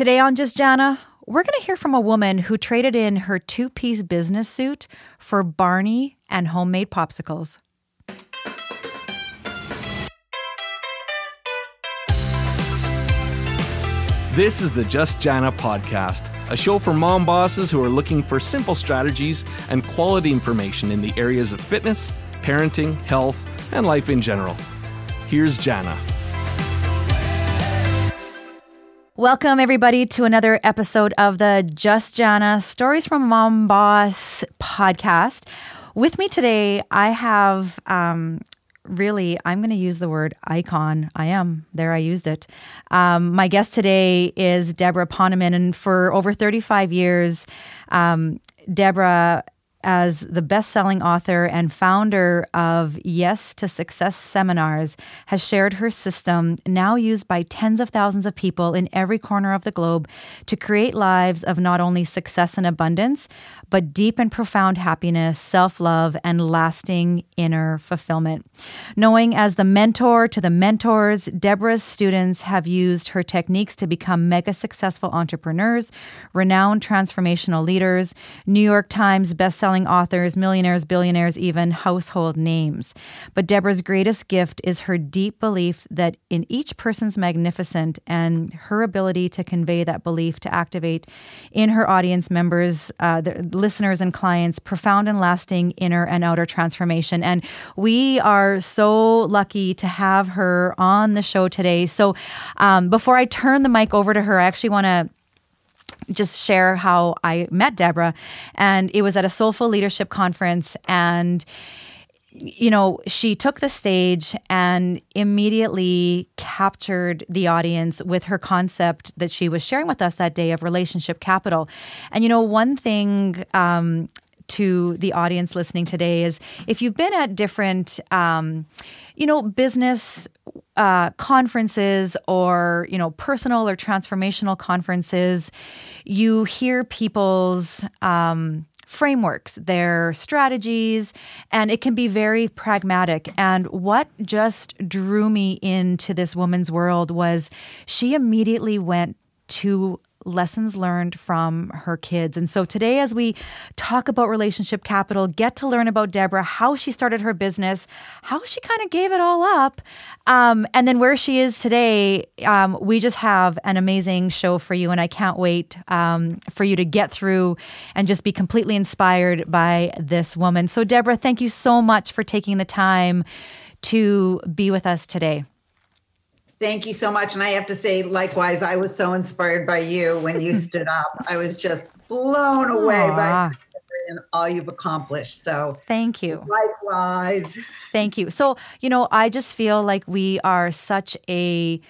Today on Just Jana, we're going to hear from a woman who traded in her two piece business suit for Barney and homemade popsicles. This is the Just Jana podcast, a show for mom bosses who are looking for simple strategies and quality information in the areas of fitness, parenting, health, and life in general. Here's Jana. Welcome, everybody, to another episode of the Just Jana Stories from Mom Boss podcast. With me today, I have um, really, I'm going to use the word icon. I am. There, I used it. Um, my guest today is Deborah Poneman. And for over 35 years, um, Deborah as the best selling author and founder of Yes to Success seminars, has shared her system, now used by tens of thousands of people in every corner of the globe, to create lives of not only success and abundance, but deep and profound happiness, self love, and lasting inner fulfillment. Knowing as the mentor to the mentors, Deborah's students have used her techniques to become mega successful entrepreneurs, renowned transformational leaders, New York Times bestselling authors, millionaires, billionaires, even household names. But Deborah's greatest gift is her deep belief that in each person's magnificent and her ability to convey that belief to activate in her audience members, uh, listeners and clients profound and lasting inner and outer transformation. And we are so lucky to have her on the show today. So um, before I turn the mic over to her, I actually want to just share how I met Deborah. And it was at a Soulful Leadership Conference. And you know, she took the stage and immediately captured the audience with her concept that she was sharing with us that day of relationship capital. And, you know, one thing um, to the audience listening today is if you've been at different, um, you know, business uh, conferences or, you know, personal or transformational conferences, you hear people's, um, frameworks, their strategies, and it can be very pragmatic. And what just drew me into this woman's world was she immediately went to lessons learned from her kids. And so today, as we talk about relationship capital, get to learn about Deborah, how she started her business, how she kind of gave it all up, um, and then where she is today. Um, we just have an amazing show for you, and I can't wait um, for you to get through and just be completely inspired by this woman. So, Deborah, thank you so much for taking the time to be with us today. Thank you so much. And I have to say, likewise, I was so inspired by you when you stood up. I was just blown away Aww. by and all you've accomplished. So thank you. Likewise. Thank you. So, you know, I just feel like we are such a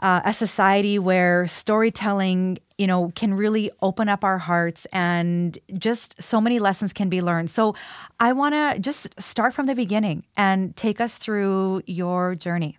uh, a society where storytelling you know can really open up our hearts and just so many lessons can be learned so i want to just start from the beginning and take us through your journey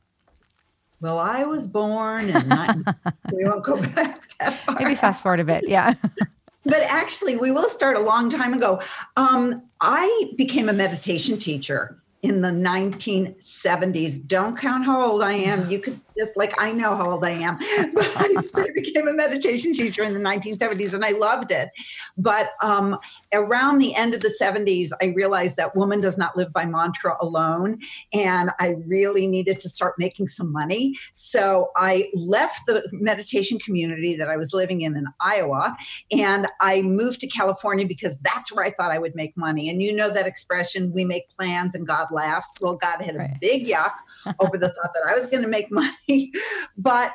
well, I was born, and not, we won't go back Maybe fast forward a bit, yeah. but actually, we will start a long time ago. Um, I became a meditation teacher in the 1970s. Don't count how old I am. You could just like I know how old I am, but I became a meditation teacher in the 1970s and I loved it. But um, around the end of the 70s, I realized that woman does not live by mantra alone, and I really needed to start making some money. So I left the meditation community that I was living in in Iowa, and I moved to California because that's where I thought I would make money. And you know that expression, "We make plans and God laughs." Well, God had a big yuck over the thought that I was going to make money but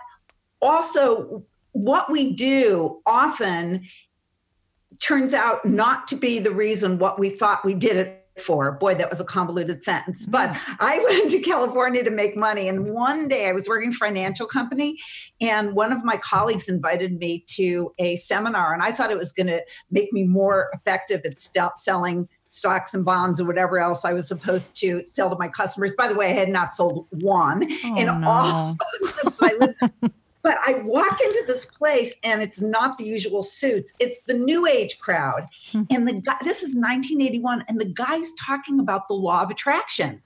also, what we do often turns out not to be the reason what we thought we did it for. Boy, that was a convoluted sentence. But mm. I went to California to make money. And one day I was working for a financial company, and one of my colleagues invited me to a seminar. And I thought it was going to make me more effective at st- selling stocks and bonds or whatever else I was supposed to sell to my customers. By the way, I had not sold one oh, in no. all I lived but I walk into this place and it's not the usual suits. It's the new age crowd. Hmm. And the guy, this is 1981, and the guy's talking about the law of attraction.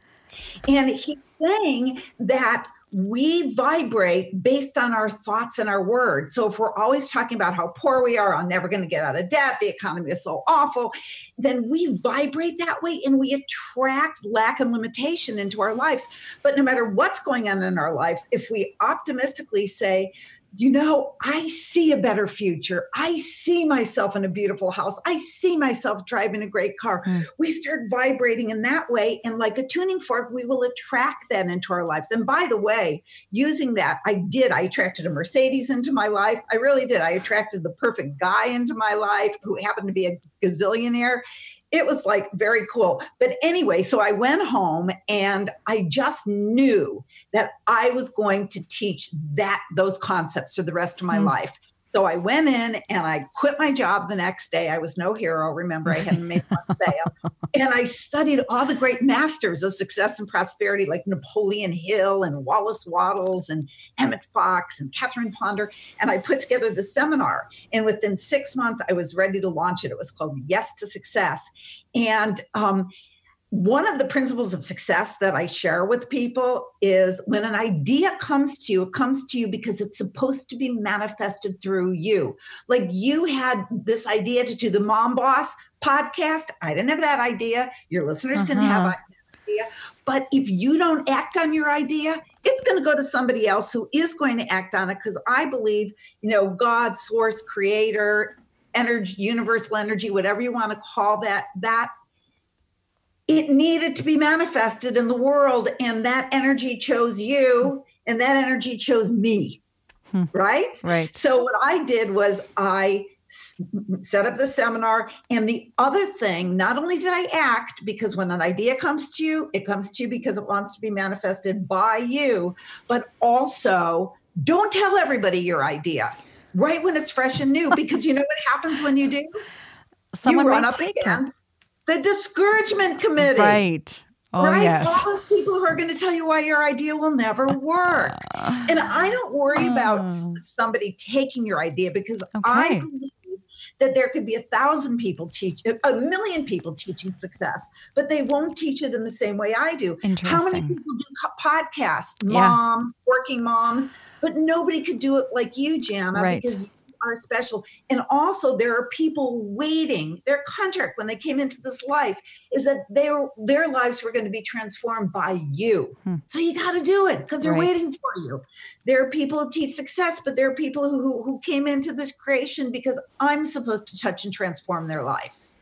And he's saying that we vibrate based on our thoughts and our words. So if we're always talking about how poor we are, I'm never going to get out of debt, the economy is so awful, then we vibrate that way and we attract lack and limitation into our lives. But no matter what's going on in our lives, if we optimistically say, you know, I see a better future. I see myself in a beautiful house. I see myself driving a great car. Mm. We start vibrating in that way. And like a tuning fork, we will attract that into our lives. And by the way, using that, I did. I attracted a Mercedes into my life. I really did. I attracted the perfect guy into my life who happened to be a gazillionaire it was like very cool. But anyway, so I went home and I just knew that I was going to teach that those concepts for the rest of my mm. life. So I went in and I quit my job the next day. I was no hero. Remember, I hadn't made one sale. And I studied all the great masters of success and prosperity, like Napoleon Hill and Wallace Wattles and Emmett Fox and Catherine Ponder. And I put together the seminar. And within six months, I was ready to launch it. It was called Yes to Success. And um, one of the principles of success that I share with people is when an idea comes to you, it comes to you because it's supposed to be manifested through you. Like you had this idea to do the Mom Boss podcast. I didn't have that idea. Your listeners uh-huh. didn't have that idea. But if you don't act on your idea, it's going to go to somebody else who is going to act on it because I believe, you know, God, source, creator, energy, universal energy, whatever you want to call that, that it needed to be manifested in the world and that energy chose you and that energy chose me. Hmm. right? Right. So what i did was i set up the seminar and the other thing not only did i act because when an idea comes to you it comes to you because it wants to be manifested by you but also don't tell everybody your idea right when it's fresh and new because you know what happens when you do? Someone you run up against the discouragement committee. Right. Oh, right? Yes. All those people who are going to tell you why your idea will never uh, work. and I don't worry about oh. somebody taking your idea because okay. I believe that there could be a thousand people teach a million people teaching success, but they won't teach it in the same way I do. How many people do podcasts? Moms, yeah. working moms, but nobody could do it like you, Jana, right. because are special. And also there are people waiting. Their contract when they came into this life is that their their lives were going to be transformed by you. Hmm. So you got to do it because they're right. waiting for you. There are people who teach success, but there are people who, who came into this creation because I'm supposed to touch and transform their lives.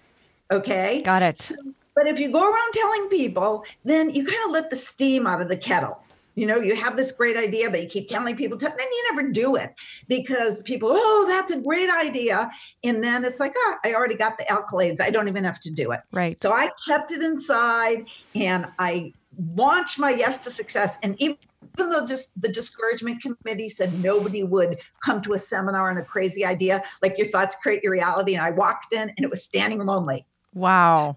Okay? Got it. So, but if you go around telling people, then you kind of let the steam out of the kettle. You know, you have this great idea, but you keep telling people, to then you never do it because people, oh, that's a great idea. And then it's like, oh, I already got the accolades. I don't even have to do it. Right. So I kept it inside and I launched my Yes to Success. And even though just the discouragement committee said nobody would come to a seminar on a crazy idea, like your thoughts create your reality. And I walked in and it was standing room only. Wow.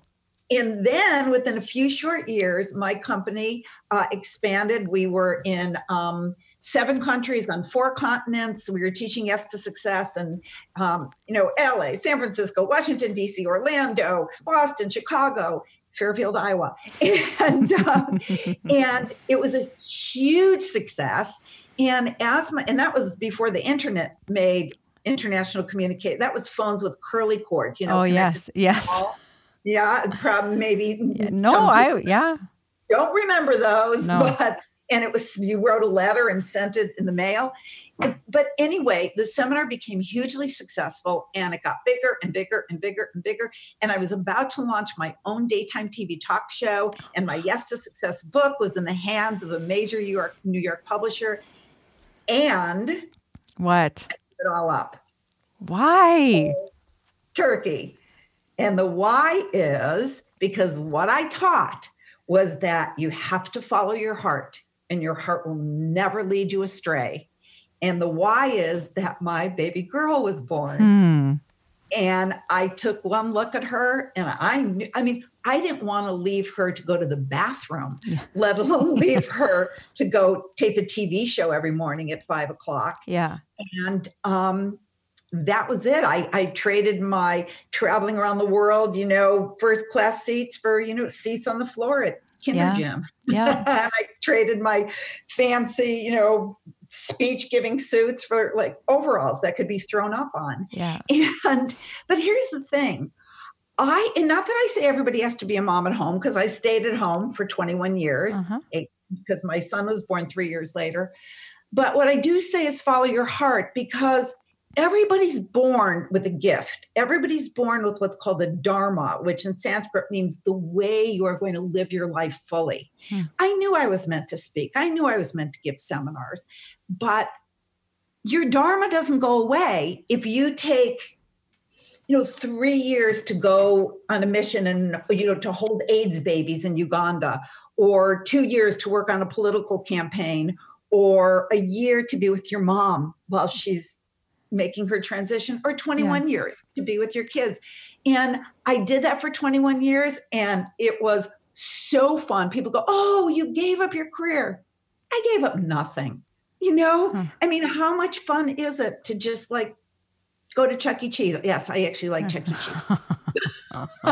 And then within a few short years, my company uh, expanded. We were in um, seven countries on four continents. We were teaching Yes to Success and, um, you know, LA, San Francisco, Washington, D.C., Orlando, Boston, Chicago, Fairfield, Iowa. And, um, and it was a huge success. And as my, and that was before the internet made international communicate. That was phones with curly cords, you know. Oh, yes, yes. Yeah, probably maybe. Yeah, no, I yeah. Don't remember those, no. but and it was you wrote a letter and sent it in the mail. But anyway, the seminar became hugely successful and it got bigger and bigger and bigger and bigger. And I was about to launch my own daytime TV talk show, and my Yes to Success book was in the hands of a major New York New York publisher. And what? it all up. Why? Turkey. And the why is because what I taught was that you have to follow your heart and your heart will never lead you astray. And the why is that my baby girl was born. Hmm. And I took one look at her and I knew, I mean, I didn't want to leave her to go to the bathroom, yeah. let alone leave her to go tape a TV show every morning at five o'clock. Yeah. And um, that was it. I, I traded my traveling around the world, you know, first class seats for, you know, seats on the floor at kinder Yeah. gym. Yeah. and I traded my fancy, you know, speech giving suits for like overalls that could be thrown up on. Yeah. And but here's the thing. I and not that I say everybody has to be a mom at home because I stayed at home for 21 years Uh-huh. eight- because my son was born 3 years later. But what I do say is follow your heart because everybody's born with a gift. Everybody's born with what's called the dharma, which in Sanskrit means the way you are going to live your life fully. Hmm. I knew I was meant to speak. I knew I was meant to give seminars, but your dharma doesn't go away if you take you know 3 years to go on a mission and you know to hold AIDS babies in Uganda or 2 years to work on a political campaign or a year to be with your mom while she's making her transition or 21 years to be with your kids and I did that for 21 years and it was so fun people go oh you gave up your career I gave up nothing you know Hmm. I mean, how much fun is it to just like go to Chuck E. Cheese? Yes, I actually like Chuck E. Cheese.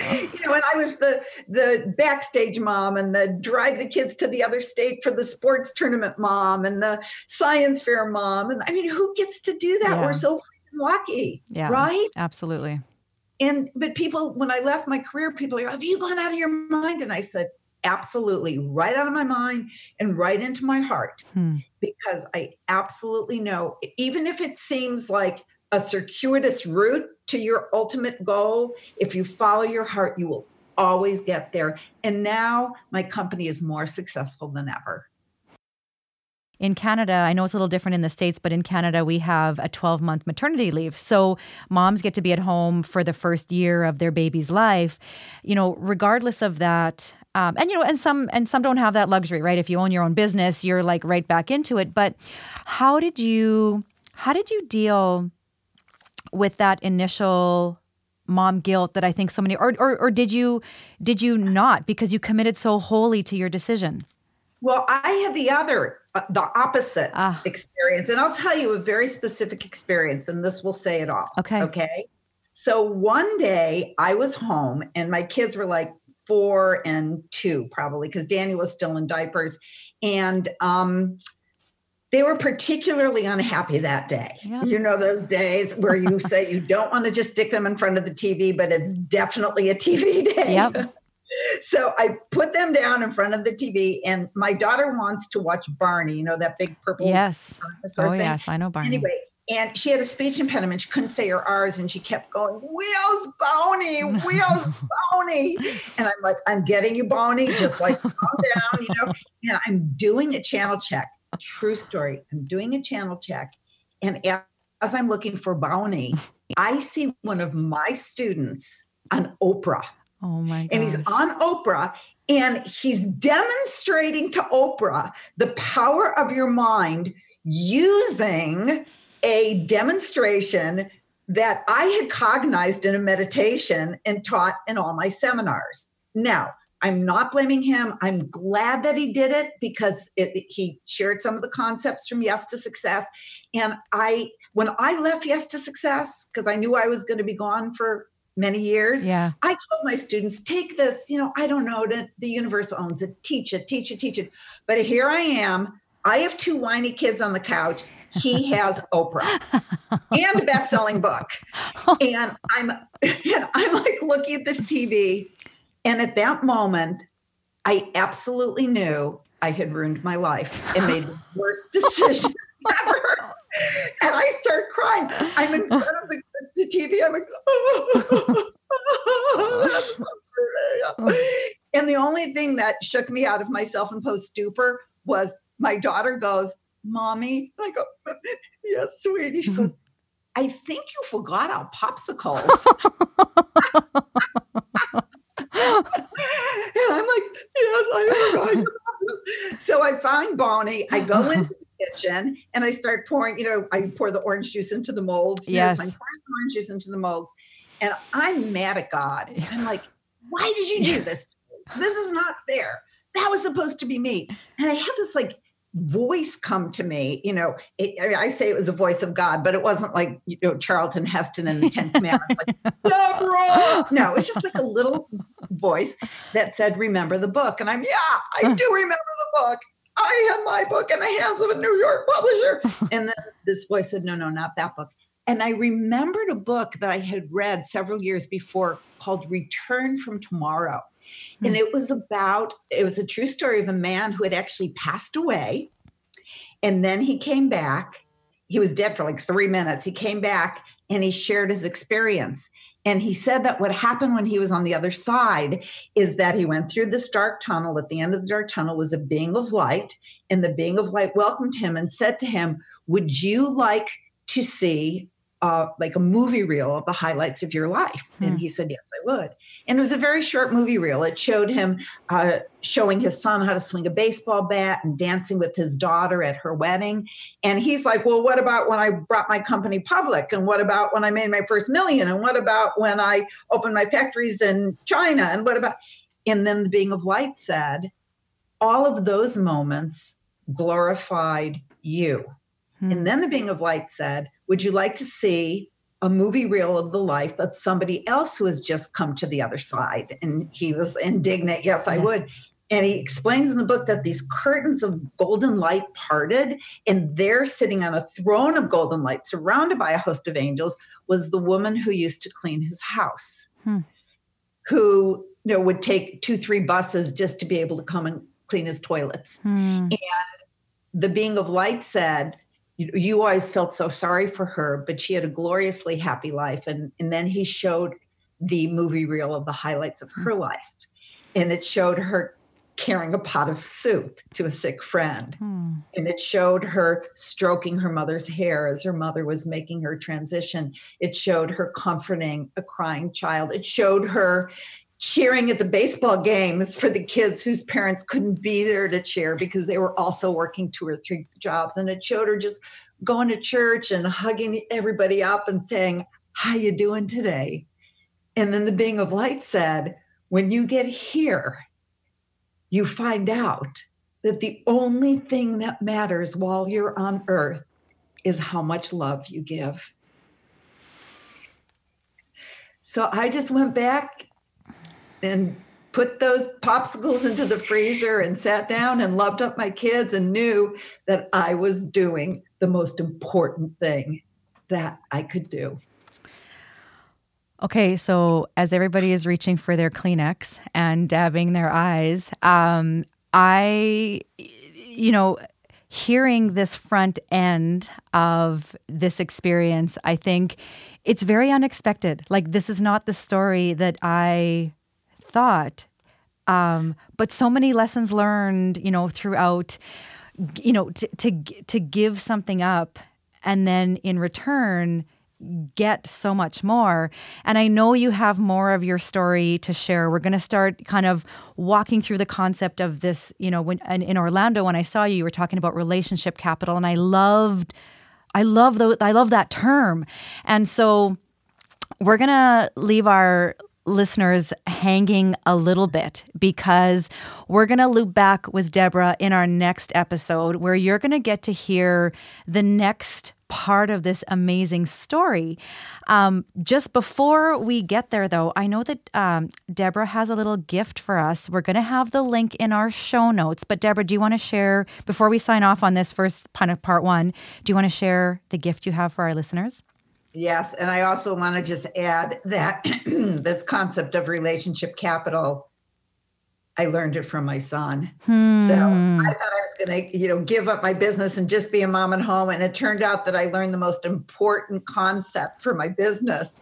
you know, and I was the the backstage mom and the drive the kids to the other state for the sports tournament mom and the science fair mom. And I mean, who gets to do that? Yeah. We're so freaking lucky, Yeah. right? Absolutely. And but people, when I left my career, people are, have you gone out of your mind? And I said, absolutely, right out of my mind and right into my heart Hmm. because I absolutely know, even if it seems like a circuitous route to your ultimate goal, if you follow your heart, you will always get there. And now my company is more successful than ever. In Canada, I know it's a little different in the States, but in Canada, we have a 12 month maternity leave. So moms get to be at home for the first year of their baby's life. You know, regardless of that, um, and you know, and some and some don't have that luxury, right? If you own your own business, you're like right back into it. But how did you how did you deal with that initial mom guilt that I think so many or or, or did you did you not because you committed so wholly to your decision? Well, I had the other, uh, the opposite Ah. experience. And I'll tell you a very specific experience, and this will say it all. Okay. Okay. So one day I was home, and my kids were like four and two, probably, because Danny was still in diapers. And um, they were particularly unhappy that day. You know, those days where you say you don't want to just stick them in front of the TV, but it's definitely a TV day. Yep. So I put them down in front of the TV, and my daughter wants to watch Barney, you know, that big purple Yes. Oh thing. yes, I know Barney. Anyway, and she had a speech impediment. She couldn't say her R's, and she kept going, Wheels Boney, Wheels Boney. And I'm like, I'm getting you, Boney, just like calm down, you know. And I'm doing a channel check. True story. I'm doing a channel check. And as I'm looking for Boney, I see one of my students on Oprah Oh my god. and he's on Oprah and he's demonstrating to Oprah the power of your mind using a demonstration that I had cognized in a meditation and taught in all my seminars. Now, I'm not blaming him. I'm glad that he did it because it, he shared some of the concepts from Yes to Success. And I, when I left Yes to Success, because I knew I was going to be gone for many years, yeah. I told my students, take this, you know, I don't know, the, the universe owns it, teach it, teach it, teach it. But here I am. I have two whiny kids on the couch. He has Oprah and a best-selling book. And I'm and I'm like looking at this TV. And at that moment, I absolutely knew I had ruined my life and made the worst decision ever. And I start crying. I'm in front of the, the TV. I'm like, That's so true. and the only thing that shook me out of my self-imposed stupor was my daughter goes, "Mommy," and I go, "Yes, sweetie." She goes, "I think you forgot our popsicles." Like, yes, I forgot. so I find Bonnie. I go into the kitchen and I start pouring, you know, I pour the orange juice into the molds. Yes. I'm pouring the orange juice into the molds. And I'm mad at God. I'm like, why did you do this? This is not fair. That was supposed to be me. And I had this like voice come to me. You know, it, I, mean, I say it was the voice of God, but it wasn't like, you know, Charlton Heston in the Ten Commandments, like, Deborah. No, it's just like a little voice that said, Remember the book. And I'm, Yeah, I do remember the book. I had my book in the hands of a New York publisher. and then this voice said, No, no, not that book. And I remembered a book that I had read several years before called Return from Tomorrow. Hmm. And it was about, it was a true story of a man who had actually passed away. And then he came back. He was dead for like three minutes. He came back and he shared his experience. And he said that what happened when he was on the other side is that he went through this dark tunnel. At the end of the dark tunnel was a being of light, and the being of light welcomed him and said to him, Would you like to see uh, like a movie reel of the highlights of your life? Hmm. And he said, Yes, I would. And it was a very short movie reel. It showed him uh, showing his son how to swing a baseball bat and dancing with his daughter at her wedding. And he's like, Well, what about when I brought my company public? And what about when I made my first million? And what about when I opened my factories in China? And what about? And then the being of light said, All of those moments glorified you. Hmm. And then the being of light said, would you like to see a movie reel of the life of somebody else who has just come to the other side? And he was indignant. Yes, I would. And he explains in the book that these curtains of golden light parted, and there, sitting on a throne of golden light, surrounded by a host of angels, was the woman who used to clean his house, hmm. who you know would take two, three buses just to be able to come and clean his toilets. Hmm. And the being of light said, you always felt so sorry for her, but she had a gloriously happy life. And, and then he showed the movie reel of the highlights of her life. And it showed her carrying a pot of soup to a sick friend. Hmm. And it showed her stroking her mother's hair as her mother was making her transition. It showed her comforting a crying child. It showed her cheering at the baseball games for the kids whose parents couldn't be there to cheer because they were also working two or three jobs. And showed her just going to church and hugging everybody up and saying how you doing today? And then the being of light said when you get here you find out that the only thing that matters while you're on earth is how much love you give. So i just went back and put those popsicles into the freezer and sat down and loved up my kids and knew that I was doing the most important thing that I could do. Okay, so as everybody is reaching for their Kleenex and dabbing their eyes, um, I, you know, hearing this front end of this experience, I think it's very unexpected. Like, this is not the story that I thought. Um, but so many lessons learned, you know, throughout, you know, to, to to give something up and then in return get so much more. And I know you have more of your story to share. We're going to start kind of walking through the concept of this, you know, when in Orlando when I saw you you were talking about relationship capital and I loved I love the I love that term. And so we're going to leave our listeners hanging a little bit because we're going to loop back with Deborah in our next episode where you're going to get to hear the next part of this amazing story. Um, just before we get there, though, I know that um, Deborah has a little gift for us. We're going to have the link in our show notes. But, Deborah, do you want to share, before we sign off on this first kind of part one, do you want to share the gift you have for our listeners? Yes. And I also want to just add that this concept of relationship capital, I learned it from my son. Hmm. So I thought I was going to, you know, give up my business and just be a mom at home. And it turned out that I learned the most important concept for my business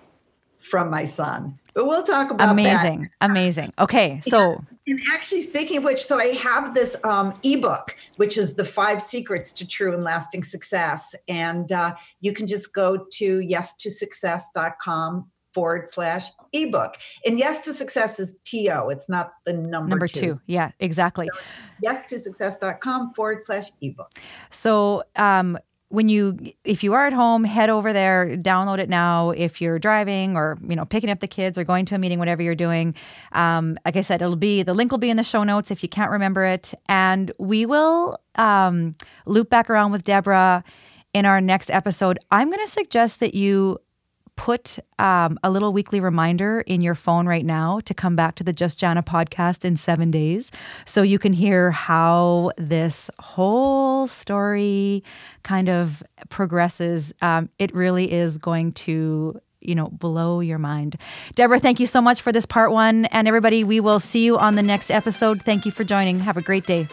from my son. But we'll talk about amazing, that. amazing. Okay, so and actually, speaking of which, so I have this um, ebook, which is the five secrets to true and lasting success, and uh, you can just go to yes to success.com forward slash ebook. And yes to success is to. It's not the number number two. two. Yeah, exactly. So yes to success.com forward slash ebook. So um, when you if you are at home head over there download it now if you're driving or you know picking up the kids or going to a meeting whatever you're doing. Um, like i said it'll be the link will be in the show notes if you can't remember it. And we will um, loop back around with deborah in our next episode. I'm going to suggest that you put um, a little weekly reminder in your phone right now to come back to the Just Jana podcast in seven days so you can hear how this whole story kind of progresses. Um, it really is going to you know, blow your mind. Deborah, thank you so much for this part one. And everybody, we will see you on the next episode. Thank you for joining. Have a great day.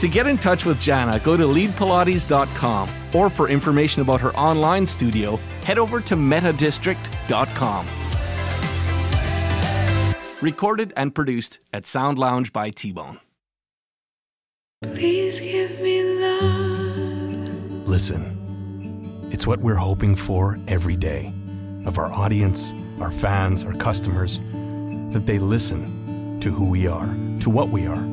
To get in touch with Jana, go to leadpilates.com or for information about her online studio, head over to metadistrict.com. Recorded and produced at Sound Lounge by T Bone. Please give me love. Listen, it's what we're hoping for every day of our audience, our fans, our customers, that they listen to who we are, to what we are.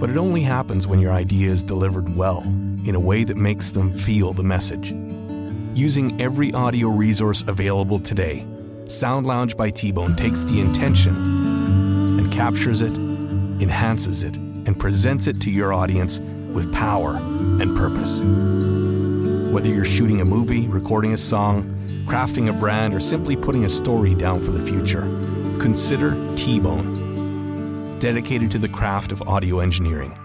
But it only happens when your idea is delivered well, in a way that makes them feel the message. Using every audio resource available today, Sound Lounge by T Bone takes the intention and captures it, enhances it, and presents it to your audience with power and purpose. Whether you're shooting a movie, recording a song, crafting a brand, or simply putting a story down for the future, consider T Bone dedicated to the craft of audio engineering.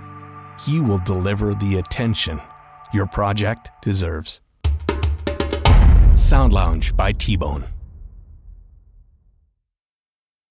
He will deliver the attention your project deserves. Sound Lounge by T Bone.